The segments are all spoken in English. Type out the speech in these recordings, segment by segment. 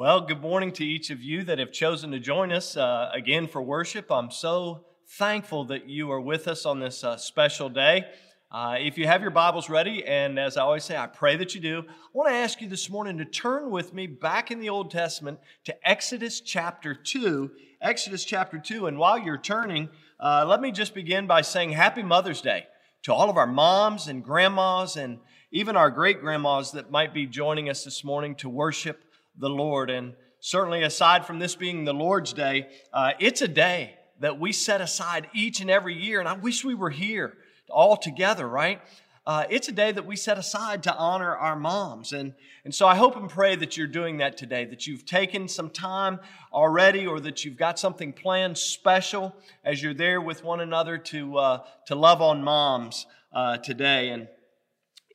Well, good morning to each of you that have chosen to join us uh, again for worship. I'm so thankful that you are with us on this uh, special day. Uh, if you have your Bibles ready, and as I always say, I pray that you do, I want to ask you this morning to turn with me back in the Old Testament to Exodus chapter 2. Exodus chapter 2. And while you're turning, uh, let me just begin by saying Happy Mother's Day to all of our moms and grandmas and even our great grandmas that might be joining us this morning to worship the Lord. And certainly, aside from this being the Lord's Day, uh, it's a day that we set aside each and every year. And I wish we were here all together, right? Uh, it's a day that we set aside to honor our moms. And, and so I hope and pray that you're doing that today, that you've taken some time already or that you've got something planned special as you're there with one another to, uh, to love on moms uh, today. And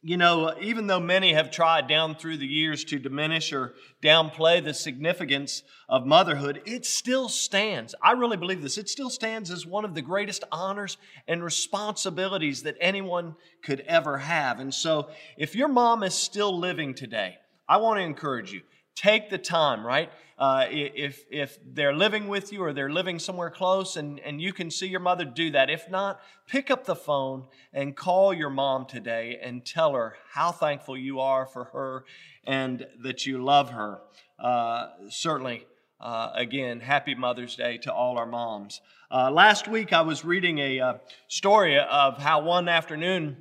you know, even though many have tried down through the years to diminish or downplay the significance of motherhood, it still stands. I really believe this. It still stands as one of the greatest honors and responsibilities that anyone could ever have. And so, if your mom is still living today, I want to encourage you take the time, right? Uh, if, if they're living with you or they're living somewhere close and, and you can see your mother, do that. If not, pick up the phone and call your mom today and tell her how thankful you are for her and that you love her. Uh, certainly, uh, again, happy Mother's Day to all our moms. Uh, last week, I was reading a uh, story of how one afternoon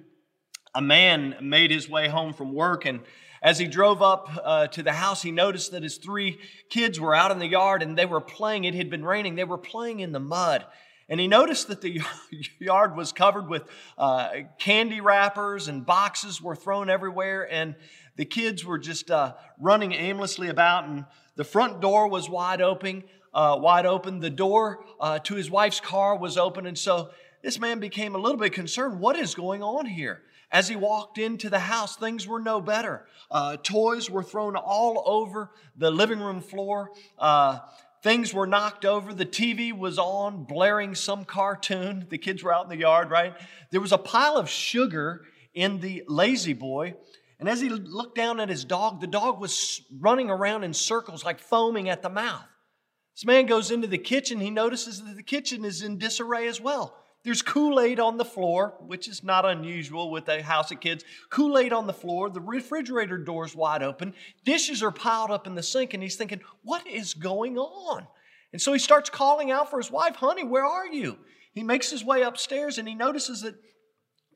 a man made his way home from work and as he drove up uh, to the house, he noticed that his three kids were out in the yard and they were playing. It had been raining. They were playing in the mud. And he noticed that the yard was covered with uh, candy wrappers and boxes were thrown everywhere. And the kids were just uh, running aimlessly about. And the front door was wide open. Uh, wide open. The door uh, to his wife's car was open. And so this man became a little bit concerned. What is going on here? As he walked into the house, things were no better. Uh, toys were thrown all over the living room floor. Uh, things were knocked over. The TV was on, blaring some cartoon. The kids were out in the yard, right? There was a pile of sugar in the La-Z-Boy. And as he looked down at his dog, the dog was running around in circles, like foaming at the mouth. This man goes into the kitchen. He notices that the kitchen is in disarray as well. There's Kool Aid on the floor, which is not unusual with a house of kids. Kool Aid on the floor, the refrigerator door's wide open, dishes are piled up in the sink, and he's thinking, What is going on? And so he starts calling out for his wife, Honey, where are you? He makes his way upstairs and he notices that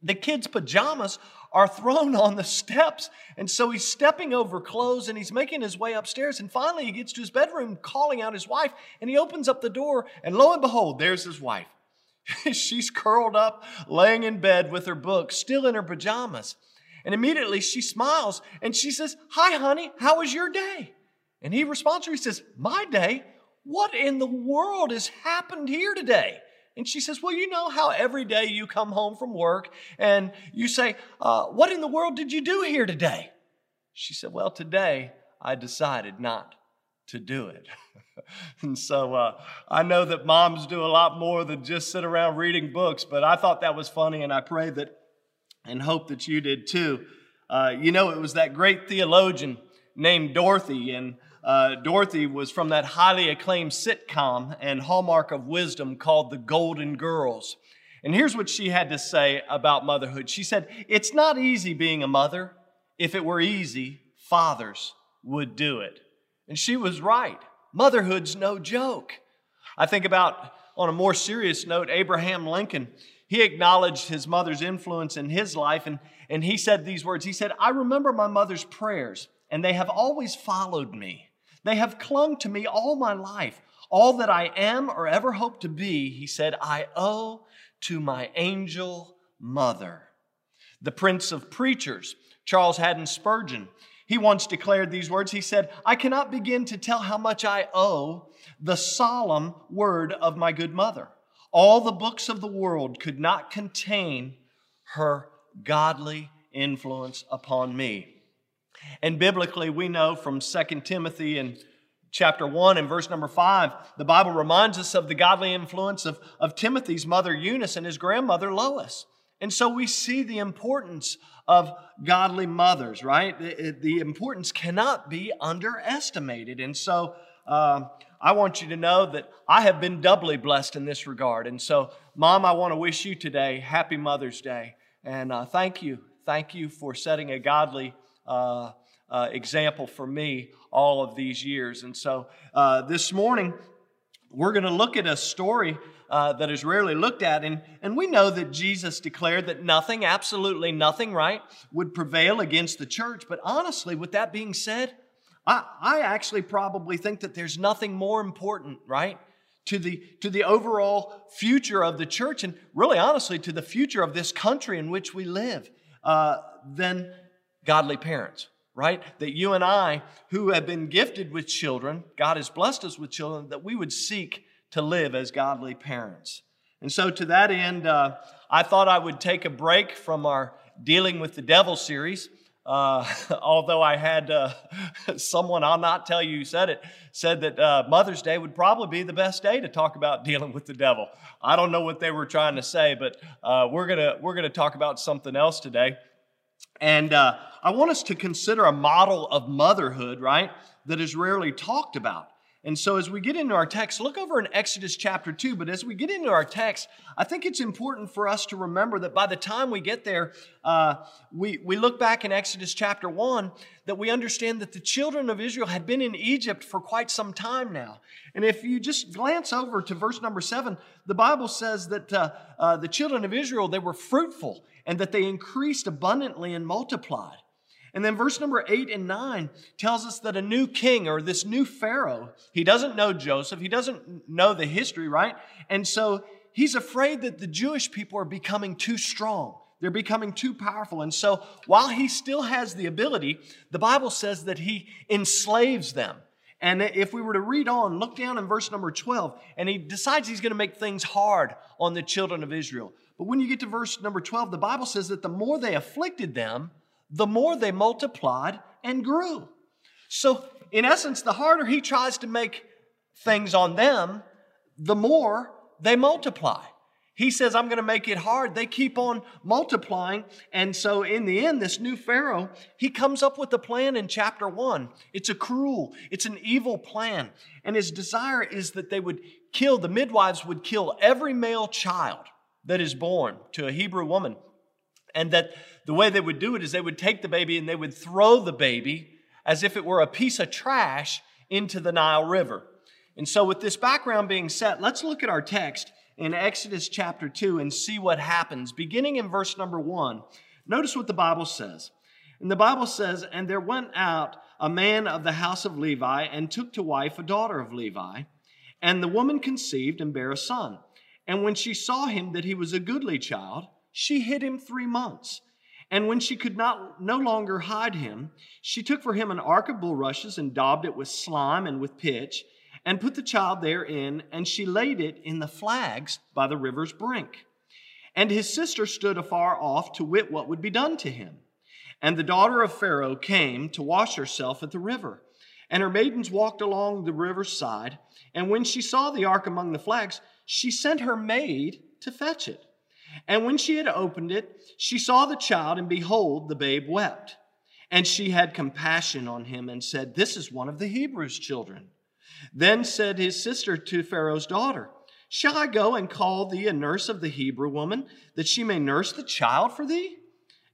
the kids' pajamas are thrown on the steps. And so he's stepping over clothes and he's making his way upstairs. And finally, he gets to his bedroom calling out his wife. And he opens up the door, and lo and behold, there's his wife. She's curled up, laying in bed with her book, still in her pajamas. And immediately she smiles and she says, Hi, honey, how was your day? And he responds to her, he says, My day? What in the world has happened here today? And she says, Well, you know how every day you come home from work and you say, uh, What in the world did you do here today? She said, Well, today I decided not to do it. and so uh, I know that moms do a lot more than just sit around reading books, but I thought that was funny, and I pray that and hope that you did too. Uh, you know, it was that great theologian named Dorothy, and uh, Dorothy was from that highly acclaimed sitcom and hallmark of wisdom called The Golden Girls. And here's what she had to say about motherhood. She said, It's not easy being a mother. If it were easy, fathers would do it. And she was right. Motherhood's no joke. I think about, on a more serious note, Abraham Lincoln. He acknowledged his mother's influence in his life, and, and he said these words He said, I remember my mother's prayers, and they have always followed me. They have clung to me all my life. All that I am or ever hope to be, he said, I owe to my angel mother. The Prince of Preachers, Charles Haddon Spurgeon, he once declared these words. He said, I cannot begin to tell how much I owe the solemn word of my good mother. All the books of the world could not contain her godly influence upon me. And biblically, we know from 2 Timothy and chapter 1 and verse number 5, the Bible reminds us of the godly influence of, of Timothy's mother Eunice and his grandmother Lois. And so we see the importance of godly mothers, right? The, the importance cannot be underestimated. And so uh, I want you to know that I have been doubly blessed in this regard. And so, Mom, I want to wish you today happy Mother's Day. And uh, thank you. Thank you for setting a godly uh, uh example for me all of these years. And so uh, this morning, we're going to look at a story uh, that is rarely looked at. And, and we know that Jesus declared that nothing, absolutely nothing, right, would prevail against the church. But honestly, with that being said, I, I actually probably think that there's nothing more important, right? To the, to the overall future of the church and really honestly to the future of this country in which we live uh, than godly parents right? That you and I, who have been gifted with children, God has blessed us with children, that we would seek to live as godly parents. And so, to that end, uh, I thought I would take a break from our Dealing with the Devil series. Uh, although I had uh, someone, I'll not tell you who said it, said that uh, Mother's Day would probably be the best day to talk about dealing with the devil. I don't know what they were trying to say, but uh, we're gonna we're gonna talk about something else today. And uh, I want us to consider a model of motherhood, right, that is rarely talked about. And so, as we get into our text, look over in Exodus chapter 2. But as we get into our text, I think it's important for us to remember that by the time we get there, uh, we, we look back in Exodus chapter 1, that we understand that the children of Israel had been in Egypt for quite some time now. And if you just glance over to verse number 7, the Bible says that uh, uh, the children of Israel, they were fruitful and that they increased abundantly and multiplied. And then verse number eight and nine tells us that a new king or this new Pharaoh, he doesn't know Joseph, he doesn't know the history, right? And so he's afraid that the Jewish people are becoming too strong. They're becoming too powerful. And so while he still has the ability, the Bible says that he enslaves them. And if we were to read on, look down in verse number 12, and he decides he's going to make things hard on the children of Israel. But when you get to verse number 12, the Bible says that the more they afflicted them, the more they multiplied and grew. So, in essence, the harder he tries to make things on them, the more they multiply. He says, I'm going to make it hard. They keep on multiplying. And so, in the end, this new Pharaoh, he comes up with a plan in chapter one. It's a cruel, it's an evil plan. And his desire is that they would kill, the midwives would kill every male child that is born to a Hebrew woman. And that the way they would do it is they would take the baby and they would throw the baby as if it were a piece of trash into the Nile River. And so, with this background being set, let's look at our text in Exodus chapter 2 and see what happens. Beginning in verse number 1, notice what the Bible says. And the Bible says, And there went out a man of the house of Levi and took to wife a daughter of Levi. And the woman conceived and bare a son. And when she saw him that he was a goodly child, she hid him three months. And when she could not no longer hide him, she took for him an ark of bulrushes and daubed it with slime and with pitch, and put the child therein, and she laid it in the flags by the river's brink. And his sister stood afar off to wit what would be done to him. And the daughter of Pharaoh came to wash herself at the river. And her maidens walked along the river's side. And when she saw the ark among the flags, she sent her maid to fetch it. And when she had opened it, she saw the child, and behold, the babe wept. And she had compassion on him and said, This is one of the Hebrews' children. Then said his sister to Pharaoh's daughter, Shall I go and call thee a nurse of the Hebrew woman, that she may nurse the child for thee?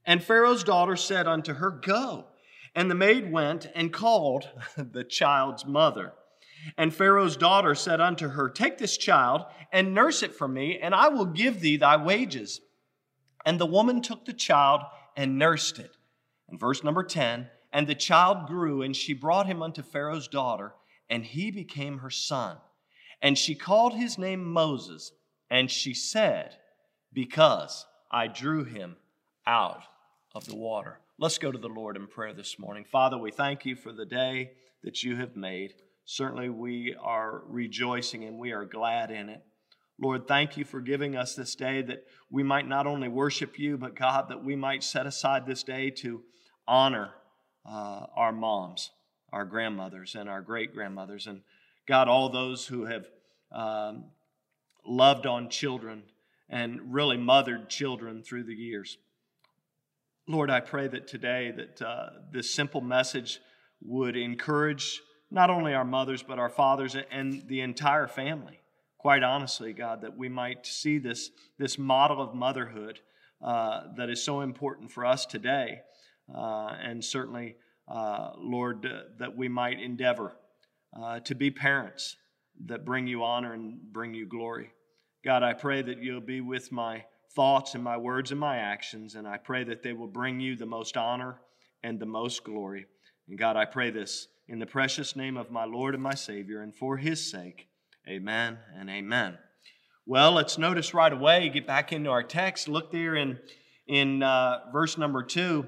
And Pharaoh's daughter said unto her, Go. And the maid went and called the child's mother. And Pharaoh's daughter said unto her, Take this child and nurse it for me, and I will give thee thy wages. And the woman took the child and nursed it. And verse number 10 And the child grew, and she brought him unto Pharaoh's daughter, and he became her son. And she called his name Moses, and she said, Because I drew him out of the water. Let's go to the Lord in prayer this morning. Father, we thank you for the day that you have made. Certainly, we are rejoicing and we are glad in it. Lord, thank you for giving us this day that we might not only worship you, but God, that we might set aside this day to honor uh, our moms, our grandmothers, and our great grandmothers. And God, all those who have um, loved on children and really mothered children through the years. Lord, I pray that today that uh, this simple message would encourage not only our mothers, but our fathers and the entire family. Quite honestly, God, that we might see this, this model of motherhood uh, that is so important for us today. Uh, and certainly, uh, Lord, uh, that we might endeavor uh, to be parents that bring you honor and bring you glory. God, I pray that you'll be with my thoughts and my words and my actions, and I pray that they will bring you the most honor and the most glory. And God, I pray this in the precious name of my Lord and my Savior, and for his sake. Amen and amen. Well, let's notice right away, get back into our text. Look there in, in uh, verse number two.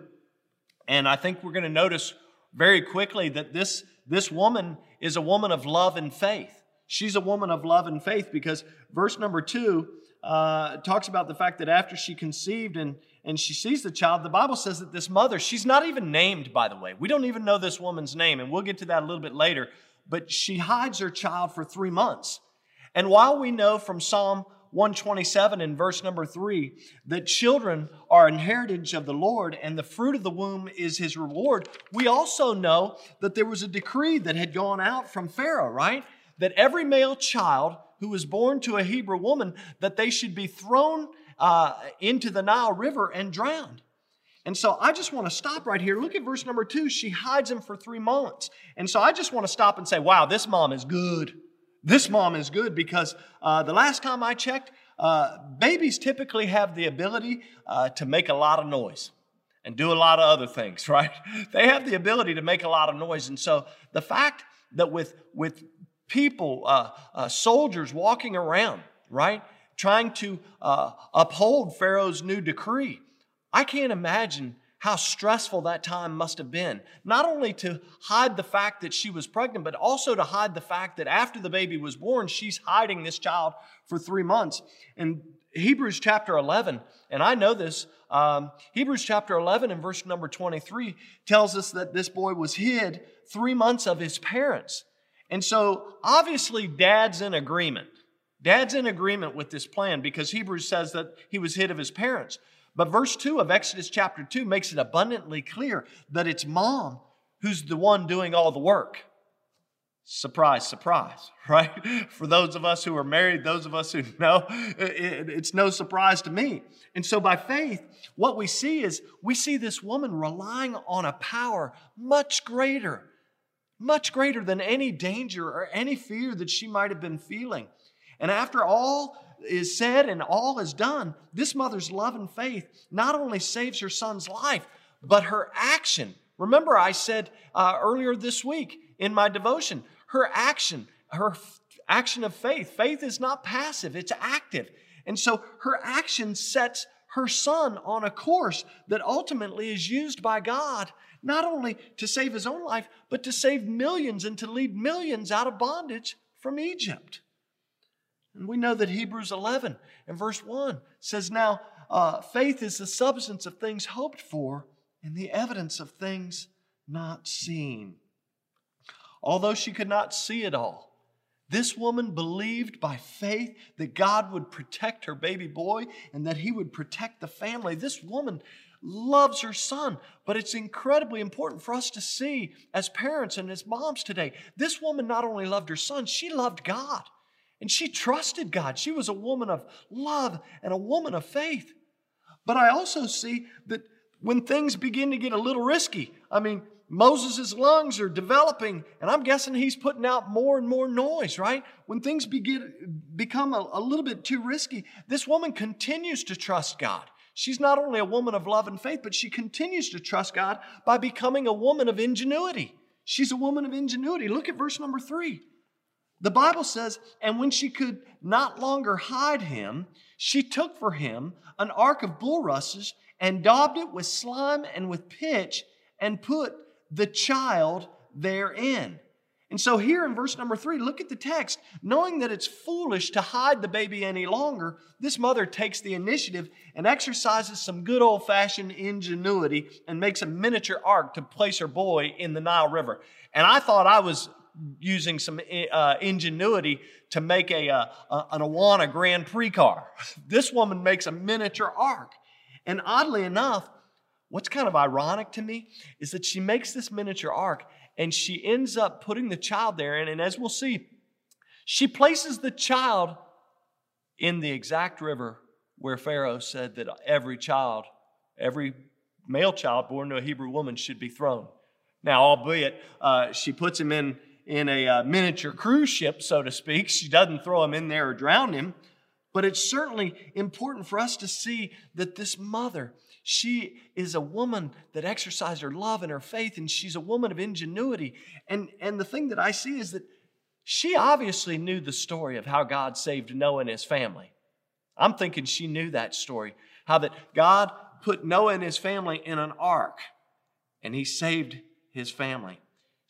And I think we're going to notice very quickly that this, this woman is a woman of love and faith. She's a woman of love and faith because verse number two uh, talks about the fact that after she conceived and, and she sees the child, the Bible says that this mother, she's not even named, by the way. We don't even know this woman's name, and we'll get to that a little bit later. But she hides her child for three months. And while we know from Psalm 127 in verse number 3 that children are an heritage of the Lord and the fruit of the womb is his reward, we also know that there was a decree that had gone out from Pharaoh, right? That every male child who was born to a Hebrew woman, that they should be thrown uh, into the Nile River and drowned. And so I just want to stop right here. Look at verse number two. She hides him for three months. And so I just want to stop and say, wow, this mom is good. This mom is good because uh, the last time I checked, uh, babies typically have the ability uh, to make a lot of noise and do a lot of other things, right? They have the ability to make a lot of noise. And so the fact that with, with people, uh, uh, soldiers walking around, right, trying to uh, uphold Pharaoh's new decree, I can't imagine how stressful that time must have been. Not only to hide the fact that she was pregnant, but also to hide the fact that after the baby was born, she's hiding this child for three months. In Hebrews chapter 11, and I know this, um, Hebrews chapter 11 and verse number 23 tells us that this boy was hid three months of his parents. And so obviously, dad's in agreement. Dad's in agreement with this plan because Hebrews says that he was hid of his parents. But verse 2 of Exodus chapter 2 makes it abundantly clear that it's mom who's the one doing all the work. Surprise, surprise, right? For those of us who are married, those of us who know, it's no surprise to me. And so by faith, what we see is we see this woman relying on a power much greater, much greater than any danger or any fear that she might have been feeling. And after all is said and all is done, this mother's love and faith not only saves her son's life, but her action. Remember, I said uh, earlier this week in my devotion, her action, her f- action of faith. Faith is not passive, it's active. And so her action sets her son on a course that ultimately is used by God not only to save his own life, but to save millions and to lead millions out of bondage from Egypt. And we know that Hebrews 11 and verse 1 says, Now, uh, faith is the substance of things hoped for and the evidence of things not seen. Although she could not see it all, this woman believed by faith that God would protect her baby boy and that he would protect the family. This woman loves her son, but it's incredibly important for us to see as parents and as moms today. This woman not only loved her son, she loved God. And she trusted God. She was a woman of love and a woman of faith. But I also see that when things begin to get a little risky, I mean, Moses' lungs are developing, and I'm guessing he's putting out more and more noise, right? When things begin, become a, a little bit too risky, this woman continues to trust God. She's not only a woman of love and faith, but she continues to trust God by becoming a woman of ingenuity. She's a woman of ingenuity. Look at verse number three. The Bible says, and when she could not longer hide him, she took for him an ark of bulrushes and daubed it with slime and with pitch and put the child therein. And so, here in verse number three, look at the text. Knowing that it's foolish to hide the baby any longer, this mother takes the initiative and exercises some good old fashioned ingenuity and makes a miniature ark to place her boy in the Nile River. And I thought I was using some uh, ingenuity to make a, uh, a, an Awana Grand Prix car. This woman makes a miniature ark. And oddly enough, what's kind of ironic to me is that she makes this miniature ark and she ends up putting the child there. And, and as we'll see, she places the child in the exact river where Pharaoh said that every child, every male child born to a Hebrew woman should be thrown. Now, albeit uh, she puts him in, in a uh, miniature cruise ship, so to speak, she doesn't throw him in there or drown him. But it's certainly important for us to see that this mother, she is a woman that exercised her love and her faith, and she's a woman of ingenuity. And, and the thing that I see is that she obviously knew the story of how God saved Noah and his family. I'm thinking she knew that story, how that God put Noah and his family in an ark, and he saved his family.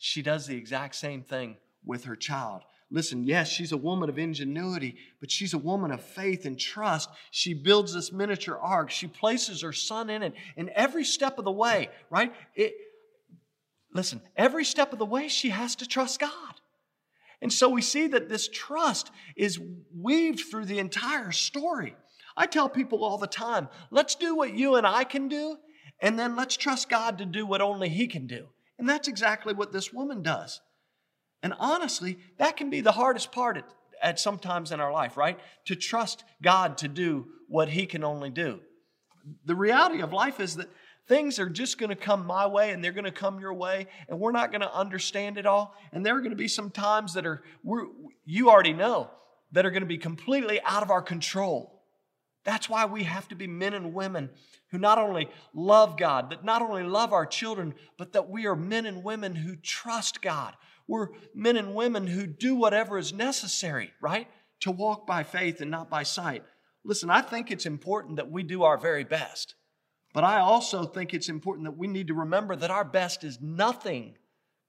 She does the exact same thing with her child. Listen, yes, she's a woman of ingenuity, but she's a woman of faith and trust. She builds this miniature ark. She places her son in it. And every step of the way, right? It, listen, every step of the way, she has to trust God. And so we see that this trust is weaved through the entire story. I tell people all the time let's do what you and I can do, and then let's trust God to do what only He can do. And that's exactly what this woman does. And honestly, that can be the hardest part at, at sometimes in our life, right? To trust God to do what He can only do. The reality of life is that things are just going to come my way and they're going to come your way, and we're not going to understand it all. And there are going to be some times that are, you already know, that are going to be completely out of our control. That's why we have to be men and women who not only love God, that not only love our children, but that we are men and women who trust God. We're men and women who do whatever is necessary, right? To walk by faith and not by sight. Listen, I think it's important that we do our very best. But I also think it's important that we need to remember that our best is nothing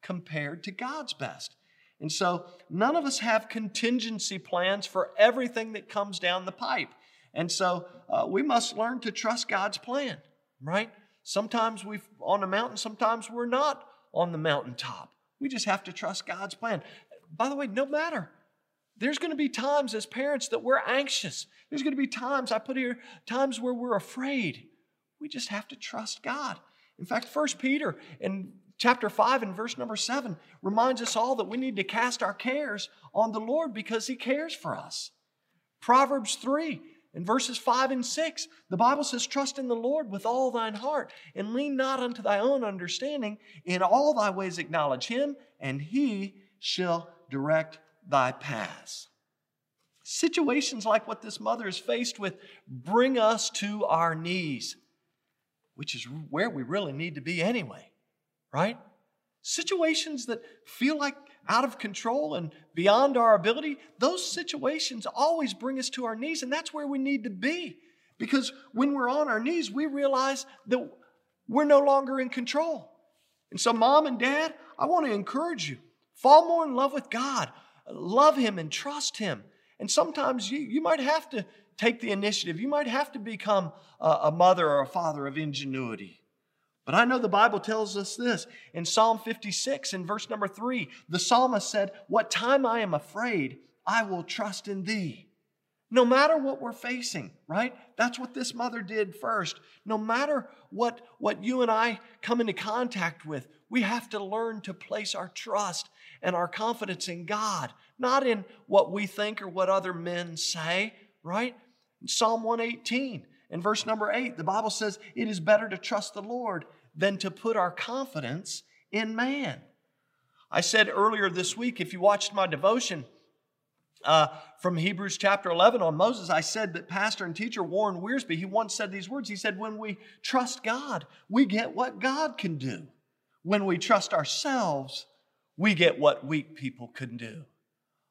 compared to God's best. And so none of us have contingency plans for everything that comes down the pipe. And so uh, we must learn to trust God's plan, right? Sometimes we're on the mountain, sometimes we're not on the mountaintop. We just have to trust God's plan. By the way, no matter. There's going to be times as parents that we're anxious. There's going to be times, I put here, times where we're afraid. We just have to trust God. In fact, First Peter in chapter 5 and verse number 7 reminds us all that we need to cast our cares on the Lord because He cares for us. Proverbs 3 in verses 5 and 6, the Bible says, Trust in the Lord with all thine heart, and lean not unto thy own understanding. In all thy ways acknowledge him, and he shall direct thy paths. Situations like what this mother is faced with bring us to our knees, which is where we really need to be anyway, right? Situations that feel like out of control and beyond our ability, those situations always bring us to our knees, and that's where we need to be. Because when we're on our knees, we realize that we're no longer in control. And so, mom and dad, I want to encourage you fall more in love with God, love Him, and trust Him. And sometimes you, you might have to take the initiative, you might have to become a, a mother or a father of ingenuity. But I know the Bible tells us this in Psalm 56 in verse number 3. The psalmist said, What time I am afraid, I will trust in thee. No matter what we're facing, right? That's what this mother did first. No matter what, what you and I come into contact with, we have to learn to place our trust and our confidence in God, not in what we think or what other men say, right? In Psalm 118, in verse number 8, the Bible says, It is better to trust the Lord than to put our confidence in man. I said earlier this week, if you watched my devotion uh, from Hebrews chapter 11 on Moses, I said that pastor and teacher Warren Wiersbe, he once said these words. He said, When we trust God, we get what God can do. When we trust ourselves, we get what weak people can do.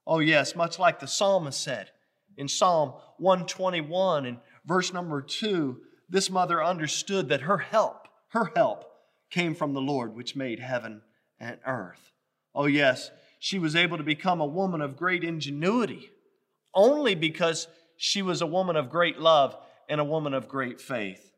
Oh, yes, much like the psalmist said in Psalm 121 and verse number 2, this mother understood that her help her help came from the Lord, which made heaven and earth. Oh, yes, she was able to become a woman of great ingenuity only because she was a woman of great love and a woman of great faith.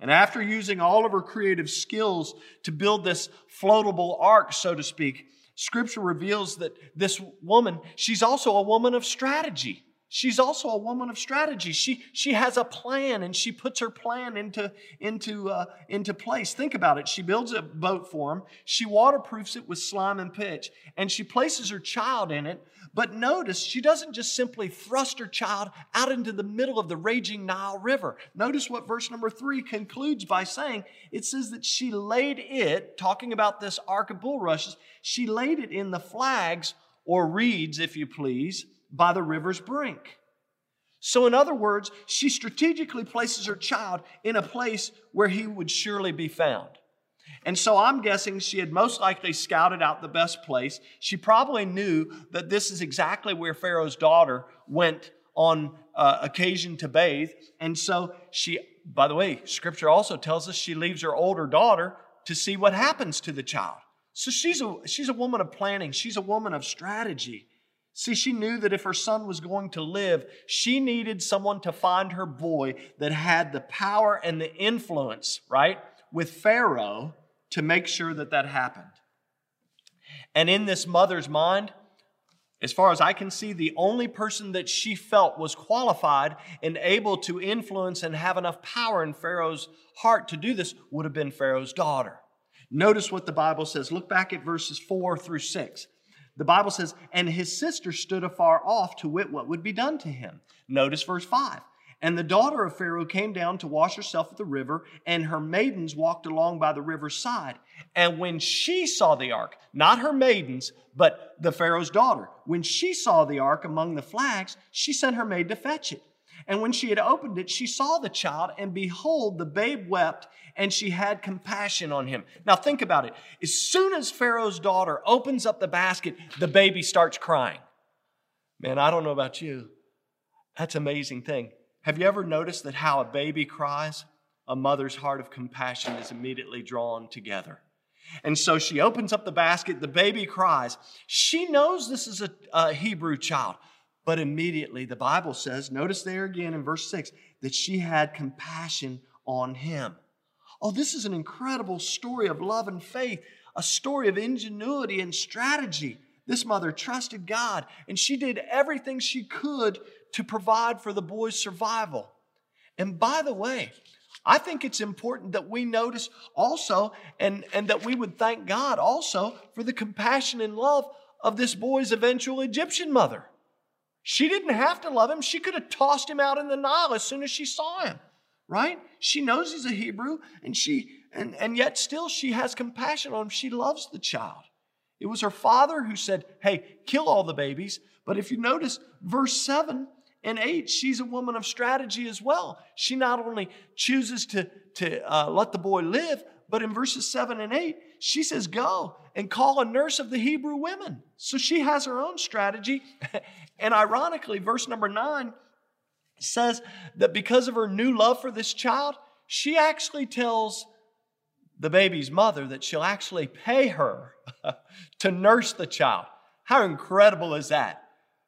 And after using all of her creative skills to build this floatable ark, so to speak, Scripture reveals that this woman, she's also a woman of strategy. She's also a woman of strategy. She, she has a plan and she puts her plan into, into, uh, into place. Think about it. She builds a boat for him. She waterproofs it with slime and pitch and she places her child in it. But notice she doesn't just simply thrust her child out into the middle of the raging Nile River. Notice what verse number three concludes by saying it says that she laid it, talking about this ark of bulrushes, she laid it in the flags or reeds, if you please by the river's brink. So, in other words, she strategically places her child in a place where he would surely be found. And so I'm guessing she had most likely scouted out the best place. She probably knew that this is exactly where Pharaoh's daughter went on uh, occasion to bathe. And so she, by the way, scripture also tells us she leaves her older daughter to see what happens to the child. So she's a, she's a woman of planning, she's a woman of strategy. See, she knew that if her son was going to live, she needed someone to find her boy that had the power and the influence, right, with Pharaoh to make sure that that happened. And in this mother's mind, as far as I can see, the only person that she felt was qualified and able to influence and have enough power in Pharaoh's heart to do this would have been Pharaoh's daughter. Notice what the Bible says. Look back at verses 4 through 6. The Bible says, and his sister stood afar off to wit what would be done to him. Notice verse 5. And the daughter of Pharaoh came down to wash herself at the river, and her maidens walked along by the river's side. And when she saw the ark, not her maidens, but the Pharaoh's daughter, when she saw the ark among the flags, she sent her maid to fetch it. And when she had opened it, she saw the child, and behold, the babe wept, and she had compassion on him. Now, think about it. As soon as Pharaoh's daughter opens up the basket, the baby starts crying. Man, I don't know about you. That's an amazing thing. Have you ever noticed that how a baby cries? A mother's heart of compassion is immediately drawn together. And so she opens up the basket, the baby cries. She knows this is a, a Hebrew child. But immediately, the Bible says, notice there again in verse 6, that she had compassion on him. Oh, this is an incredible story of love and faith, a story of ingenuity and strategy. This mother trusted God, and she did everything she could to provide for the boy's survival. And by the way, I think it's important that we notice also and, and that we would thank God also for the compassion and love of this boy's eventual Egyptian mother. She didn't have to love him. She could have tossed him out in the Nile as soon as she saw him, right? She knows he's a Hebrew, and she and, and yet still she has compassion on him. She loves the child. It was her father who said, Hey, kill all the babies. But if you notice, verse 7 and 8, she's a woman of strategy as well. She not only chooses to, to uh, let the boy live, but in verses 7 and 8, she says, Go and call a nurse of the Hebrew women. So she has her own strategy. and ironically, verse number 9 says that because of her new love for this child, she actually tells the baby's mother that she'll actually pay her to nurse the child. How incredible is that?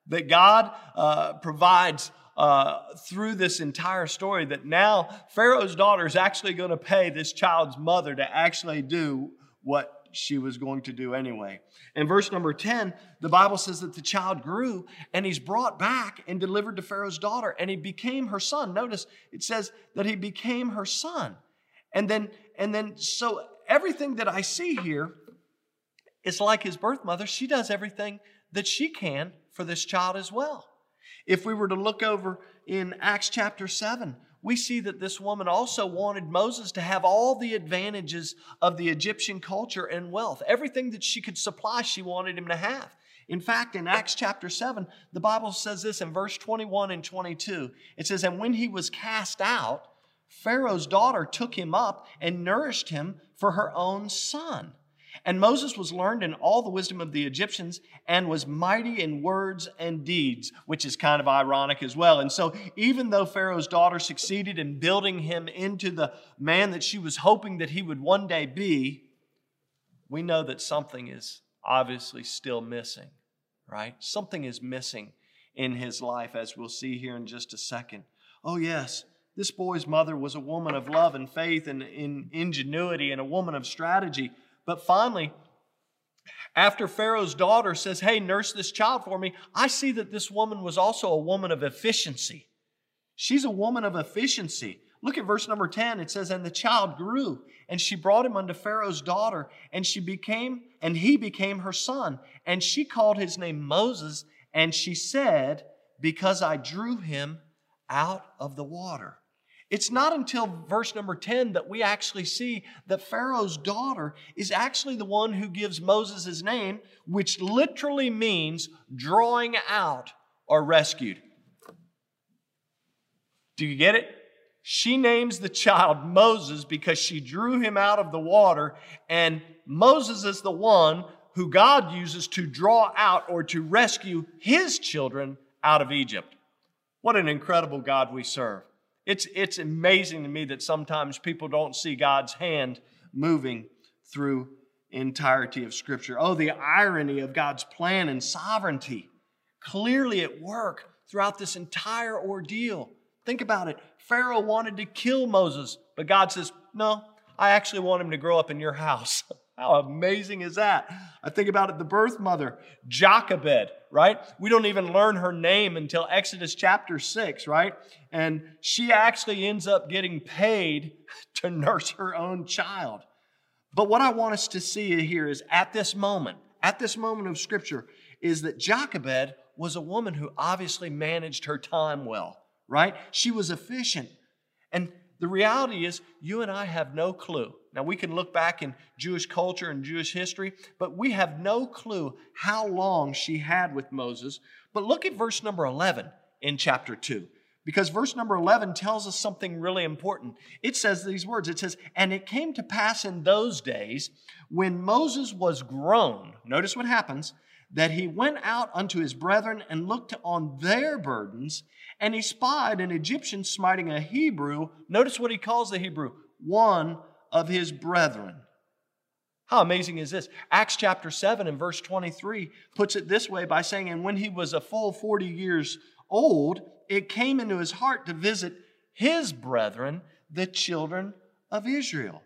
That God uh, provides uh, through this entire story that now Pharaoh's daughter is actually going to pay this child's mother to actually do what she was going to do anyway. In verse number 10, the Bible says that the child grew and he's brought back and delivered to Pharaoh's daughter and he became her son. Notice it says that he became her son. And then, and then, so everything that I see here is like his birth mother. She does everything that she can for this child as well. If we were to look over in Acts chapter 7, we see that this woman also wanted Moses to have all the advantages of the Egyptian culture and wealth. Everything that she could supply, she wanted him to have. In fact, in Acts chapter 7, the Bible says this in verse 21 and 22. It says, And when he was cast out, Pharaoh's daughter took him up and nourished him for her own son. And Moses was learned in all the wisdom of the Egyptians and was mighty in words and deeds, which is kind of ironic as well. And so, even though Pharaoh's daughter succeeded in building him into the man that she was hoping that he would one day be, we know that something is obviously still missing, right? Something is missing in his life, as we'll see here in just a second. Oh, yes. This boy's mother was a woman of love and faith and in ingenuity and a woman of strategy. But finally, After Pharaoh's daughter says, Hey, nurse this child for me, I see that this woman was also a woman of efficiency. She's a woman of efficiency. Look at verse number 10. It says, And the child grew, and she brought him unto Pharaoh's daughter, and she became, and he became her son. And she called his name Moses, and she said, Because I drew him out of the water. It's not until verse number 10 that we actually see that Pharaoh's daughter is actually the one who gives Moses his name, which literally means drawing out or rescued. Do you get it? She names the child Moses because she drew him out of the water, and Moses is the one who God uses to draw out or to rescue his children out of Egypt. What an incredible God we serve. It's, it's amazing to me that sometimes people don't see God's hand moving through entirety of Scripture. Oh, the irony of God's plan and sovereignty clearly at work throughout this entire ordeal. Think about it. Pharaoh wanted to kill Moses, but God says, No, I actually want him to grow up in your house. How amazing is that? I think about it the birth mother, Jochebed, right? We don't even learn her name until Exodus chapter 6, right? And she actually ends up getting paid to nurse her own child. But what I want us to see here is at this moment, at this moment of scripture, is that Jochebed was a woman who obviously managed her time well, right? She was efficient. And the reality is, you and I have no clue. Now, we can look back in Jewish culture and Jewish history, but we have no clue how long she had with Moses. But look at verse number 11 in chapter 2, because verse number 11 tells us something really important. It says these words It says, And it came to pass in those days when Moses was grown, notice what happens, that he went out unto his brethren and looked on their burdens and he spied an Egyptian smiting a Hebrew. Notice what he calls the Hebrew one of his brethren. How amazing is this? Acts chapter 7 and verse 23 puts it this way by saying, And when he was a full 40 years old, it came into his heart to visit his brethren, the children of Israel.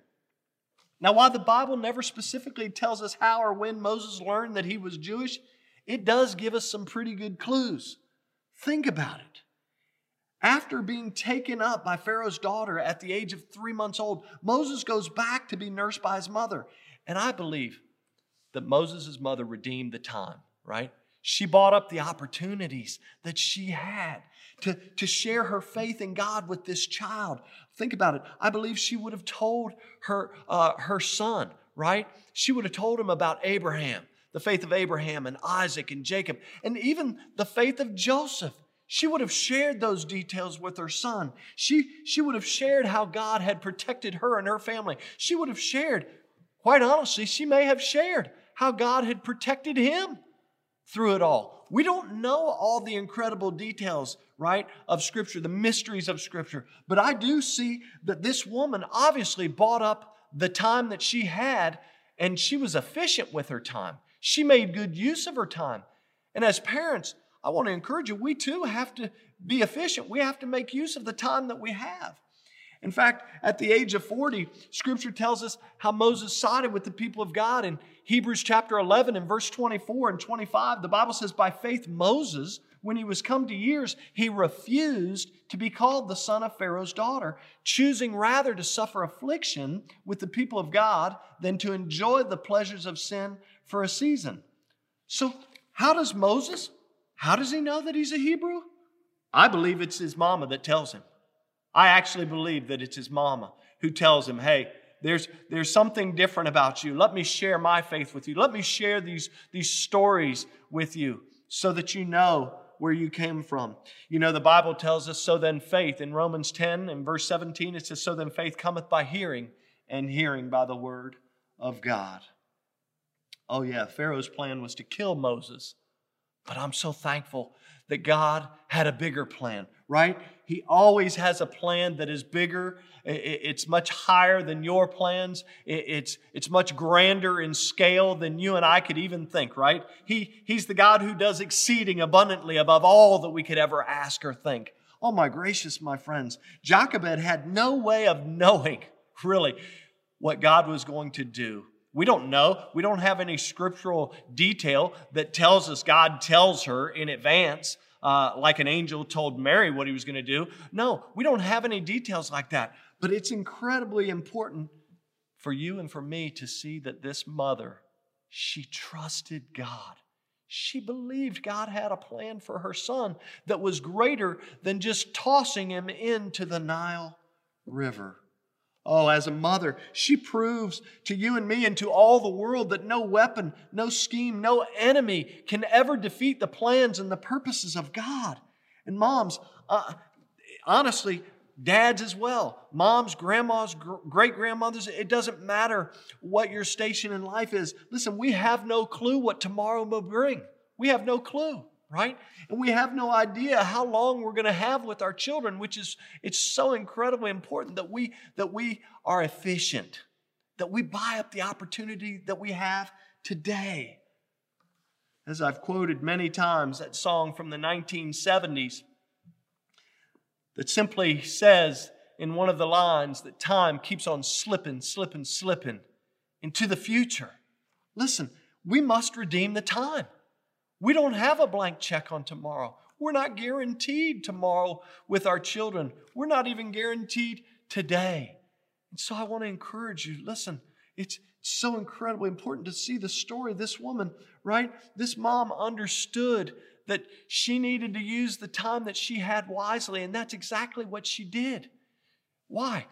Now, while the Bible never specifically tells us how or when Moses learned that he was Jewish, it does give us some pretty good clues. Think about it. After being taken up by Pharaoh's daughter at the age of three months old, Moses goes back to be nursed by his mother. And I believe that Moses' mother redeemed the time, right? She bought up the opportunities that she had to, to share her faith in God with this child. Think about it. I believe she would have told her, uh, her son, right? She would have told him about Abraham, the faith of Abraham and Isaac and Jacob, and even the faith of Joseph. She would have shared those details with her son. She, she would have shared how God had protected her and her family. She would have shared, quite honestly, she may have shared how God had protected him through it all. We don't know all the incredible details, right, of Scripture, the mysteries of Scripture, but I do see that this woman obviously bought up the time that she had and she was efficient with her time. She made good use of her time. And as parents, I want to encourage you, we too have to be efficient. We have to make use of the time that we have. In fact, at the age of 40, Scripture tells us how Moses sided with the people of God. In Hebrews chapter 11 and verse 24 and 25, the Bible says, By faith, Moses, when he was come to years, he refused to be called the son of Pharaoh's daughter, choosing rather to suffer affliction with the people of God than to enjoy the pleasures of sin for a season. So, how does Moses how does he know that he's a Hebrew? I believe it's his mama that tells him. I actually believe that it's his mama who tells him, hey, there's, there's something different about you. Let me share my faith with you. Let me share these, these stories with you so that you know where you came from. You know, the Bible tells us, so then faith. In Romans 10 and verse 17, it says, so then faith cometh by hearing, and hearing by the word of God. Oh, yeah, Pharaoh's plan was to kill Moses but I'm so thankful that God had a bigger plan, right? He always has a plan that is bigger. It's much higher than your plans. It's, it's much grander in scale than you and I could even think, right? He, he's the God who does exceeding abundantly above all that we could ever ask or think. Oh, my gracious, my friends. Jochebed had no way of knowing, really, what God was going to do We don't know. We don't have any scriptural detail that tells us God tells her in advance, uh, like an angel told Mary what he was going to do. No, we don't have any details like that. But it's incredibly important for you and for me to see that this mother, she trusted God. She believed God had a plan for her son that was greater than just tossing him into the Nile River. Oh, as a mother, she proves to you and me and to all the world that no weapon, no scheme, no enemy can ever defeat the plans and the purposes of God. And moms, uh, honestly, dads as well, moms, grandmas, gr- great grandmothers, it doesn't matter what your station in life is. Listen, we have no clue what tomorrow will bring. We have no clue right? And we have no idea how long we're going to have with our children, which is it's so incredibly important that we that we are efficient, that we buy up the opportunity that we have today. As I've quoted many times, that song from the 1970s that simply says in one of the lines that time keeps on slipping, slipping, slipping into the future. Listen, we must redeem the time. We don't have a blank check on tomorrow. We're not guaranteed tomorrow with our children. We're not even guaranteed today. And so I want to encourage you listen, it's so incredibly important to see the story of this woman, right? This mom understood that she needed to use the time that she had wisely, and that's exactly what she did. Why?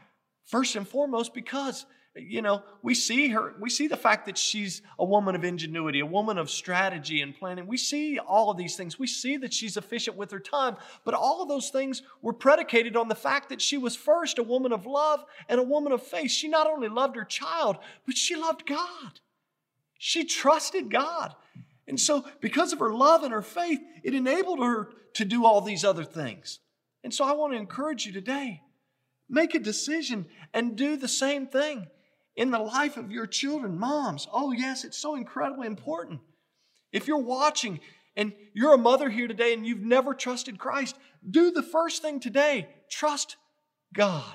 First and foremost, because you know, we see her, we see the fact that she's a woman of ingenuity, a woman of strategy and planning. We see all of these things. We see that she's efficient with her time, but all of those things were predicated on the fact that she was first a woman of love and a woman of faith. She not only loved her child, but she loved God. She trusted God. And so, because of her love and her faith, it enabled her to do all these other things. And so, I want to encourage you today make a decision and do the same thing in the life of your children. Moms, oh, yes, it's so incredibly important. If you're watching and you're a mother here today and you've never trusted Christ, do the first thing today trust God.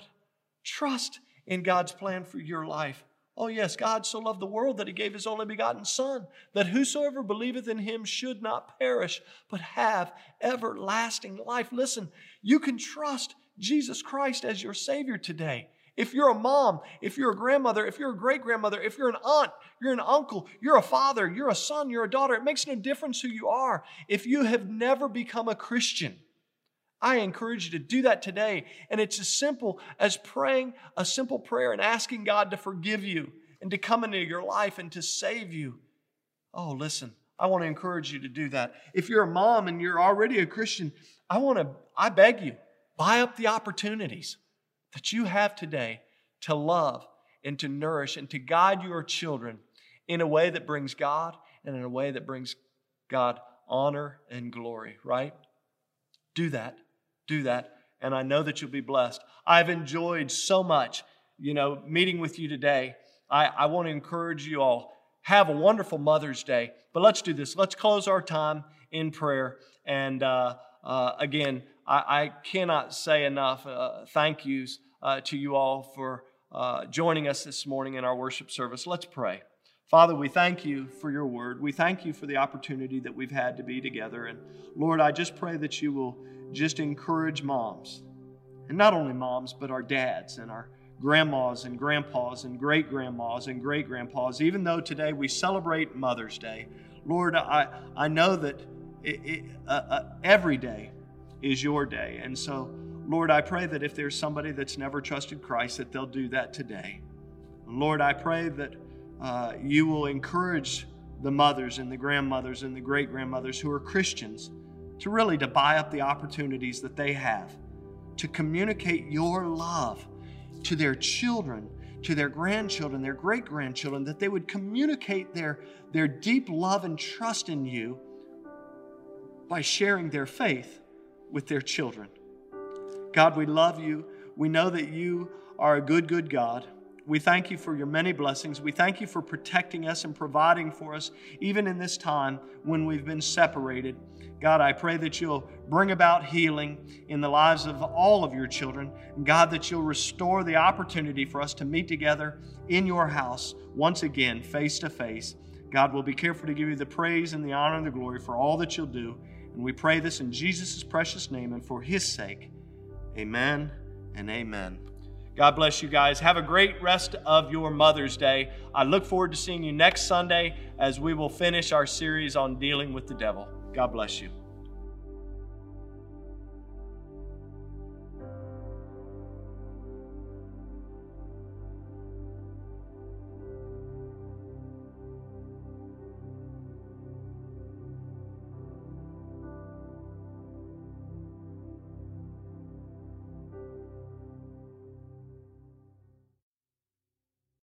Trust in God's plan for your life. Oh, yes, God so loved the world that he gave his only begotten Son, that whosoever believeth in him should not perish, but have everlasting life. Listen, you can trust Jesus Christ as your Savior today. If you're a mom, if you're a grandmother, if you're a great grandmother, if you're an aunt, you're an uncle, you're a father, you're a son, you're a daughter, it makes no difference who you are. If you have never become a Christian, I encourage you to do that today. And it's as simple as praying a simple prayer and asking God to forgive you and to come into your life and to save you. Oh, listen, I want to encourage you to do that. If you're a mom and you're already a Christian, I want to, I beg you, buy up the opportunities that you have today to love and to nourish and to guide your children in a way that brings God and in a way that brings God honor and glory, right? Do that. Do that. And I know that you'll be blessed. I've enjoyed so much, you know, meeting with you today. I, I want to encourage you all. Have a wonderful Mother's Day. But let's do this. Let's close our time in prayer. And uh, uh, again, I, I cannot say enough uh, thank yous uh, to you all for uh, joining us this morning in our worship service. Let's pray. Father, we thank you for your word. We thank you for the opportunity that we've had to be together. And Lord, I just pray that you will just encourage moms, and not only moms, but our dads and our grandmas and grandpas and great grandmas and great grandpas, even though today we celebrate Mother's Day. Lord, I, I know that it, it, uh, uh, every day is your day. And so, Lord, I pray that if there's somebody that's never trusted Christ, that they'll do that today. Lord, I pray that uh, you will encourage the mothers and the grandmothers and the great grandmothers who are Christians to really to buy up the opportunities that they have to communicate your love to their children to their grandchildren their great grandchildren that they would communicate their, their deep love and trust in you by sharing their faith with their children. God, we love you. We know that you are a good, good God. We thank you for your many blessings. We thank you for protecting us and providing for us, even in this time when we've been separated. God, I pray that you'll bring about healing in the lives of all of your children. God, that you'll restore the opportunity for us to meet together in your house once again, face to face. God, we'll be careful to give you the praise and the honor and the glory for all that you'll do. And we pray this in Jesus' precious name and for his sake. Amen and amen. God bless you guys. Have a great rest of your Mother's Day. I look forward to seeing you next Sunday as we will finish our series on dealing with the devil. God bless you.